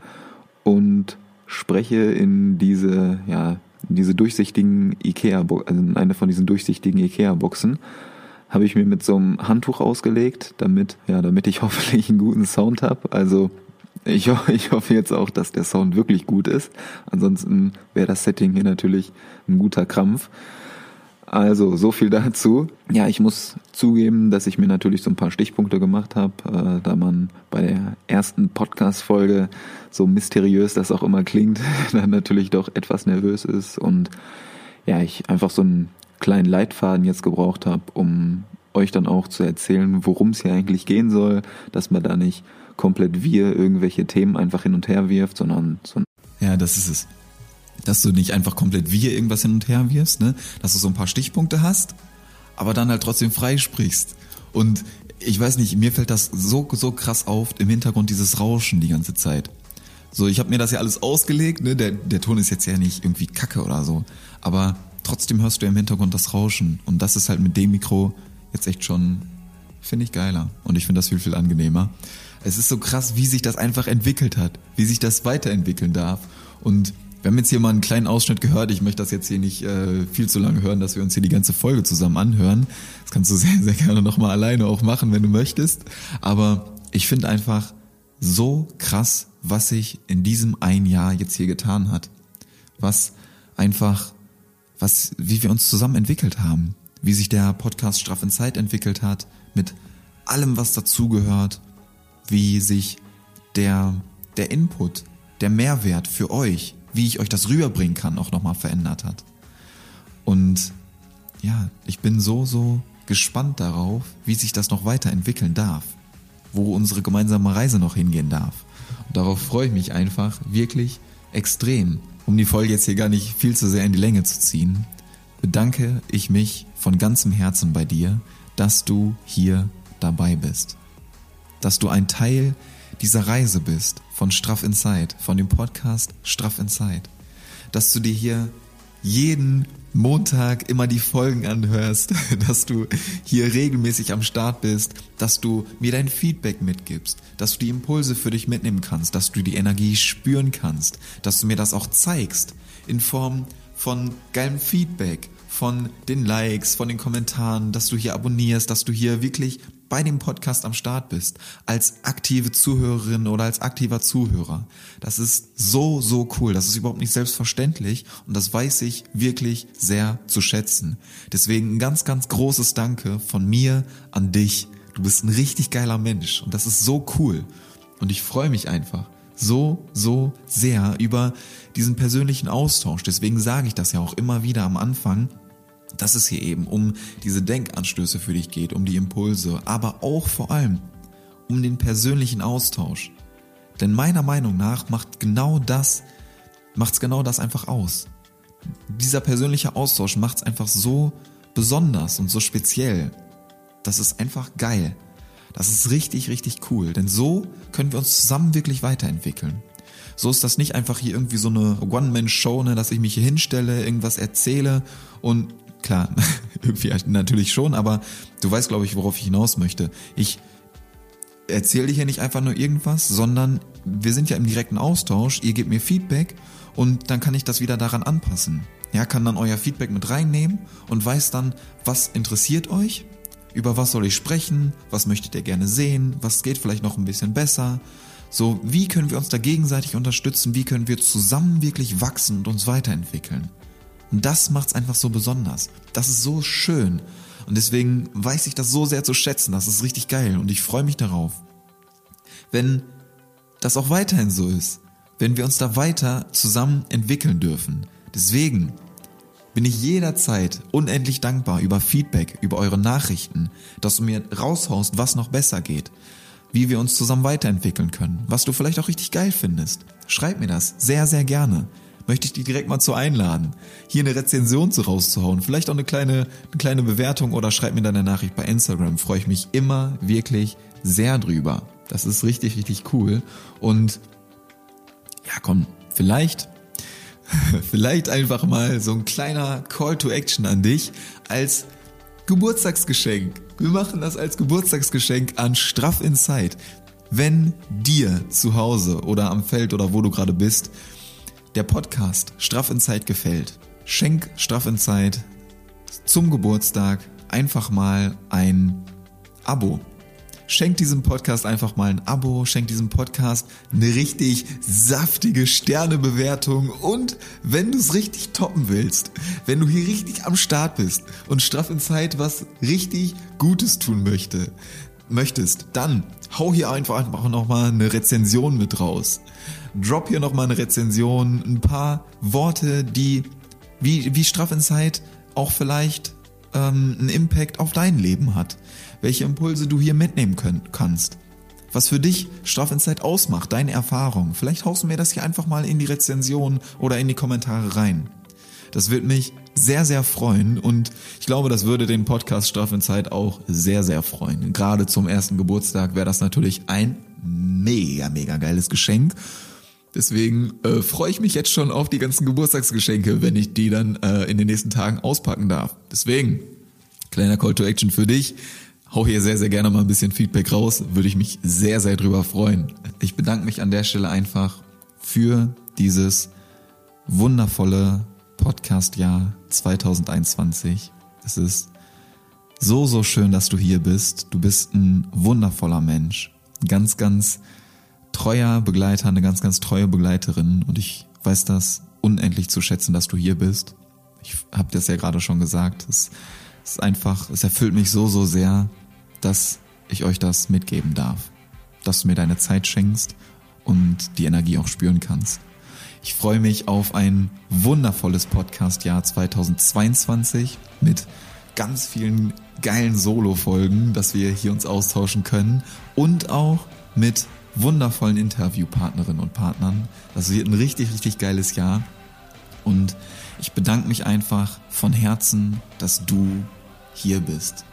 und spreche in diese, ja, diese durchsichtigen Ikea, also in eine von diesen durchsichtigen Ikea-Boxen, habe ich mir mit so einem Handtuch ausgelegt, damit, ja, damit ich hoffentlich einen guten Sound habe. Also ich, ich hoffe jetzt auch, dass der Sound wirklich gut ist. Ansonsten wäre das Setting hier natürlich ein guter Krampf. Also, so viel dazu. Ja, ich muss zugeben, dass ich mir natürlich so ein paar Stichpunkte gemacht habe, äh, da man bei der ersten Podcast-Folge, so mysteriös das auch immer klingt, dann natürlich doch etwas nervös ist und ja, ich einfach so einen kleinen Leitfaden jetzt gebraucht habe, um euch dann auch zu erzählen, worum es hier eigentlich gehen soll, dass man da nicht komplett wir irgendwelche Themen einfach hin und her wirft, sondern so Ja, das ist es. dass du nicht einfach komplett hier irgendwas hin und her wirst, ne? dass du so ein paar Stichpunkte hast, aber dann halt trotzdem frei sprichst. Und ich weiß nicht, mir fällt das so, so krass auf, im Hintergrund dieses Rauschen die ganze Zeit. So, ich habe mir das ja alles ausgelegt, ne? der, der Ton ist jetzt ja nicht irgendwie kacke oder so, aber trotzdem hörst du ja im Hintergrund das Rauschen und das ist halt mit dem Mikro jetzt echt schon, finde ich geiler und ich finde das viel, viel angenehmer. Es ist so krass, wie sich das einfach entwickelt hat, wie sich das weiterentwickeln darf und wir haben jetzt hier mal einen kleinen Ausschnitt gehört. Ich möchte das jetzt hier nicht äh, viel zu lange hören, dass wir uns hier die ganze Folge zusammen anhören. Das kannst du sehr, sehr gerne nochmal alleine auch machen, wenn du möchtest. Aber ich finde einfach so krass, was sich in diesem ein Jahr jetzt hier getan hat. Was einfach, was, wie wir uns zusammen entwickelt haben. Wie sich der Podcast Straff in Zeit entwickelt hat. Mit allem, was dazugehört. Wie sich der, der Input, der Mehrwert für euch wie ich euch das rüberbringen kann, auch nochmal verändert hat. Und ja, ich bin so, so gespannt darauf, wie sich das noch weiterentwickeln darf, wo unsere gemeinsame Reise noch hingehen darf. Und darauf freue ich mich einfach wirklich extrem. Um die Folge jetzt hier gar nicht viel zu sehr in die Länge zu ziehen, bedanke ich mich von ganzem Herzen bei dir, dass du hier dabei bist. Dass du ein Teil dieser Reise bist von Straff Inside, von dem Podcast Straff Inside. Dass du dir hier jeden Montag immer die Folgen anhörst, dass du hier regelmäßig am Start bist, dass du mir dein Feedback mitgibst, dass du die Impulse für dich mitnehmen kannst, dass du die Energie spüren kannst, dass du mir das auch zeigst in Form von geilem Feedback, von den Likes, von den Kommentaren, dass du hier abonnierst, dass du hier wirklich bei dem Podcast am Start bist, als aktive Zuhörerin oder als aktiver Zuhörer. Das ist so, so cool. Das ist überhaupt nicht selbstverständlich und das weiß ich wirklich sehr zu schätzen. Deswegen ein ganz, ganz großes Danke von mir an dich. Du bist ein richtig geiler Mensch und das ist so cool. Und ich freue mich einfach so, so sehr über diesen persönlichen Austausch. Deswegen sage ich das ja auch immer wieder am Anfang dass es hier eben um diese Denkanstöße für dich geht, um die Impulse, aber auch vor allem um den persönlichen Austausch. Denn meiner Meinung nach macht genau das, macht's genau das einfach aus. Dieser persönliche Austausch macht's einfach so besonders und so speziell. Das ist einfach geil. Das ist richtig, richtig cool. Denn so können wir uns zusammen wirklich weiterentwickeln. So ist das nicht einfach hier irgendwie so eine One-Man-Show, ne, dass ich mich hier hinstelle, irgendwas erzähle und Klar, irgendwie natürlich schon, aber du weißt, glaube ich, worauf ich hinaus möchte. Ich erzähle dir hier nicht einfach nur irgendwas, sondern wir sind ja im direkten Austausch, ihr gebt mir Feedback und dann kann ich das wieder daran anpassen. Ja, kann dann euer Feedback mit reinnehmen und weiß dann, was interessiert euch, über was soll ich sprechen, was möchtet ihr gerne sehen, was geht vielleicht noch ein bisschen besser. So, wie können wir uns da gegenseitig unterstützen, wie können wir zusammen wirklich wachsen und uns weiterentwickeln. Und das macht's einfach so besonders. Das ist so schön. Und deswegen weiß ich das so sehr zu schätzen. Das ist richtig geil. Und ich freue mich darauf. Wenn das auch weiterhin so ist. Wenn wir uns da weiter zusammen entwickeln dürfen. Deswegen bin ich jederzeit unendlich dankbar über Feedback, über eure Nachrichten, dass du mir raushaust, was noch besser geht, wie wir uns zusammen weiterentwickeln können, was du vielleicht auch richtig geil findest. Schreib mir das sehr, sehr gerne möchte ich dich direkt mal zu einladen, hier eine Rezension zu rauszuhauen. Vielleicht auch eine kleine, eine kleine Bewertung oder schreib mir deine Nachricht bei Instagram. Freue ich mich immer wirklich sehr drüber. Das ist richtig, richtig cool. Und ja, komm, vielleicht, vielleicht einfach mal so ein kleiner Call to Action an dich als Geburtstagsgeschenk. Wir machen das als Geburtstagsgeschenk an Straff Inside. Wenn dir zu Hause oder am Feld oder wo du gerade bist, der Podcast Straff in Zeit gefällt, schenk Straff in Zeit zum Geburtstag einfach mal ein Abo. Schenk diesem Podcast einfach mal ein Abo, schenk diesem Podcast eine richtig saftige Sternebewertung und wenn du es richtig toppen willst, wenn du hier richtig am Start bist und Straff in Zeit was richtig Gutes tun möchte, möchtest, dann hau hier einfach, einfach nochmal eine Rezension mit raus. Drop hier nochmal eine Rezension, ein paar Worte, die wie, wie Straff in Zeit auch vielleicht ähm, einen Impact auf dein Leben hat. Welche Impulse du hier mitnehmen können, kannst. was für dich Straff in Zeit ausmacht, deine Erfahrung. Vielleicht haust du mir das hier einfach mal in die Rezension oder in die Kommentare rein. Das wird mich sehr, sehr freuen und ich glaube, das würde den Podcast Straff in Zeit auch sehr, sehr freuen. Gerade zum ersten Geburtstag wäre das natürlich ein mega, mega geiles Geschenk. Deswegen äh, freue ich mich jetzt schon auf die ganzen Geburtstagsgeschenke, wenn ich die dann äh, in den nächsten Tagen auspacken darf. Deswegen, kleiner Call to Action für dich. Hau hier sehr, sehr gerne mal ein bisschen Feedback raus. Würde ich mich sehr, sehr drüber freuen. Ich bedanke mich an der Stelle einfach für dieses wundervolle Podcast-Jahr 2021. Es ist so, so schön, dass du hier bist. Du bist ein wundervoller Mensch. Ein ganz, ganz treuer Begleiter, eine ganz, ganz treue Begleiterin. Und ich weiß das unendlich zu schätzen, dass du hier bist. Ich habe das ja gerade schon gesagt. Es ist einfach, es erfüllt mich so, so sehr, dass ich euch das mitgeben darf. Dass du mir deine Zeit schenkst und die Energie auch spüren kannst. Ich freue mich auf ein wundervolles Podcast-Jahr 2022 mit ganz vielen geilen Solo-Folgen, dass wir hier uns austauschen können und auch mit wundervollen Interviewpartnerinnen und Partnern. Das wird ein richtig, richtig geiles Jahr. Und ich bedanke mich einfach von Herzen, dass du hier bist.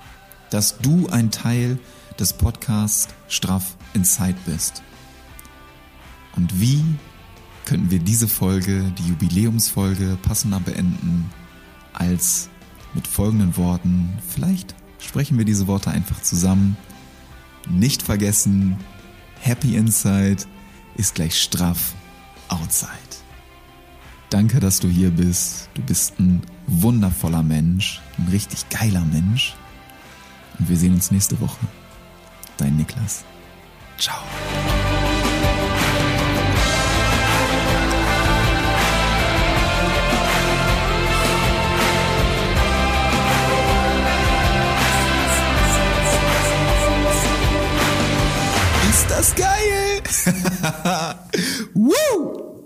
Dass du ein Teil des Podcasts Straff in Zeit bist. Und wie könnten wir diese Folge, die Jubiläumsfolge, passender beenden als mit folgenden Worten. Vielleicht sprechen wir diese Worte einfach zusammen. Nicht vergessen, Happy Inside ist gleich straff Outside. Danke, dass du hier bist. Du bist ein wundervoller Mensch, ein richtig geiler Mensch. Und wir sehen uns nächste Woche. Dein Niklas. Ciao. das geil!